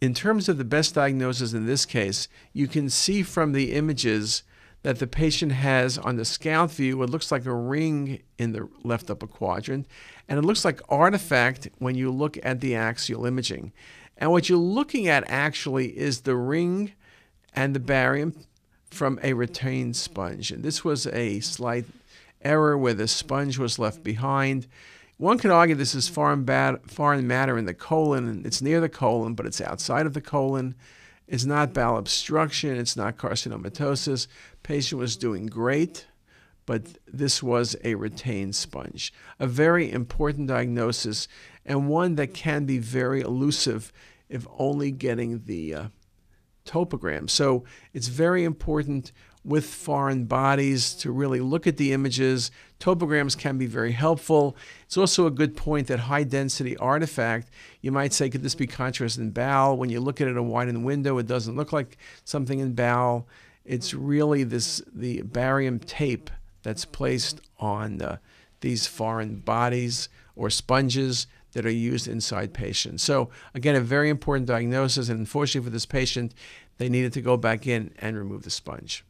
in terms of the best diagnosis in this case, you can see from the images that the patient has on the scout view what looks like a ring in the left upper quadrant, and it looks like artifact when you look at the axial imaging. And what you're looking at actually is the ring and the barium from a retained sponge. And this was a slight error where the sponge was left behind. One could argue this is foreign, foreign matter in the colon. It's near the colon, but it's outside of the colon. It's not bowel obstruction. It's not carcinomatosis. Patient was doing great, but this was a retained sponge. A very important diagnosis and one that can be very elusive if only getting the uh, topogram. So it's very important with foreign bodies to really look at the images. Topograms can be very helpful. It's also a good point that high density artifact, you might say, could this be contrast in bowel? When you look at it in a widened window, it doesn't look like something in bowel. It's really this the barium tape that's placed on uh, these foreign bodies or sponges that are used inside patients. So again, a very important diagnosis, and unfortunately for this patient, they needed to go back in and remove the sponge.